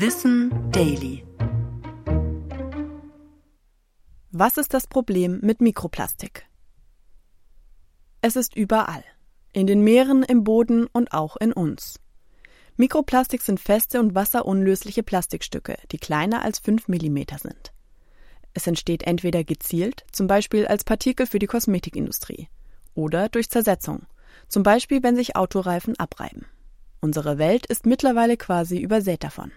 Wissen Daily. Was ist das Problem mit Mikroplastik? Es ist überall. In den Meeren, im Boden und auch in uns. Mikroplastik sind feste und wasserunlösliche Plastikstücke, die kleiner als 5 mm sind. Es entsteht entweder gezielt, zum Beispiel als Partikel für die Kosmetikindustrie, oder durch Zersetzung, zum Beispiel wenn sich Autoreifen abreiben. Unsere Welt ist mittlerweile quasi übersät davon.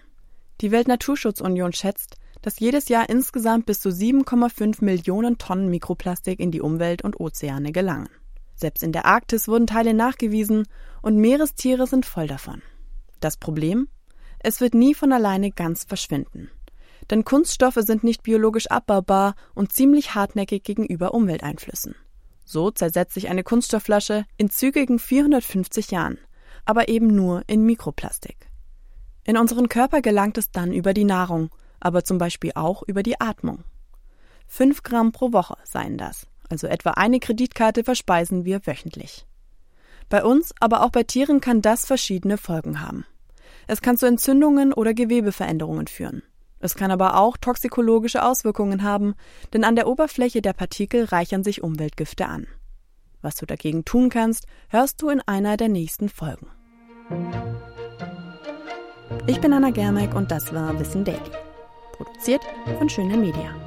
Die Weltnaturschutzunion schätzt, dass jedes Jahr insgesamt bis zu 7,5 Millionen Tonnen Mikroplastik in die Umwelt und Ozeane gelangen. Selbst in der Arktis wurden Teile nachgewiesen und Meerestiere sind voll davon. Das Problem? Es wird nie von alleine ganz verschwinden. Denn Kunststoffe sind nicht biologisch abbaubar und ziemlich hartnäckig gegenüber Umwelteinflüssen. So zersetzt sich eine Kunststoffflasche in zügigen 450 Jahren, aber eben nur in Mikroplastik. In unseren Körper gelangt es dann über die Nahrung, aber zum Beispiel auch über die Atmung. Fünf Gramm pro Woche seien das, also etwa eine Kreditkarte verspeisen wir wöchentlich. Bei uns, aber auch bei Tieren kann das verschiedene Folgen haben. Es kann zu Entzündungen oder Gewebeveränderungen führen. Es kann aber auch toxikologische Auswirkungen haben, denn an der Oberfläche der Partikel reichern sich Umweltgifte an. Was du dagegen tun kannst, hörst du in einer der nächsten Folgen. Ich bin Anna Germeck und das war Wissen Daily. Produziert von Schöne Media.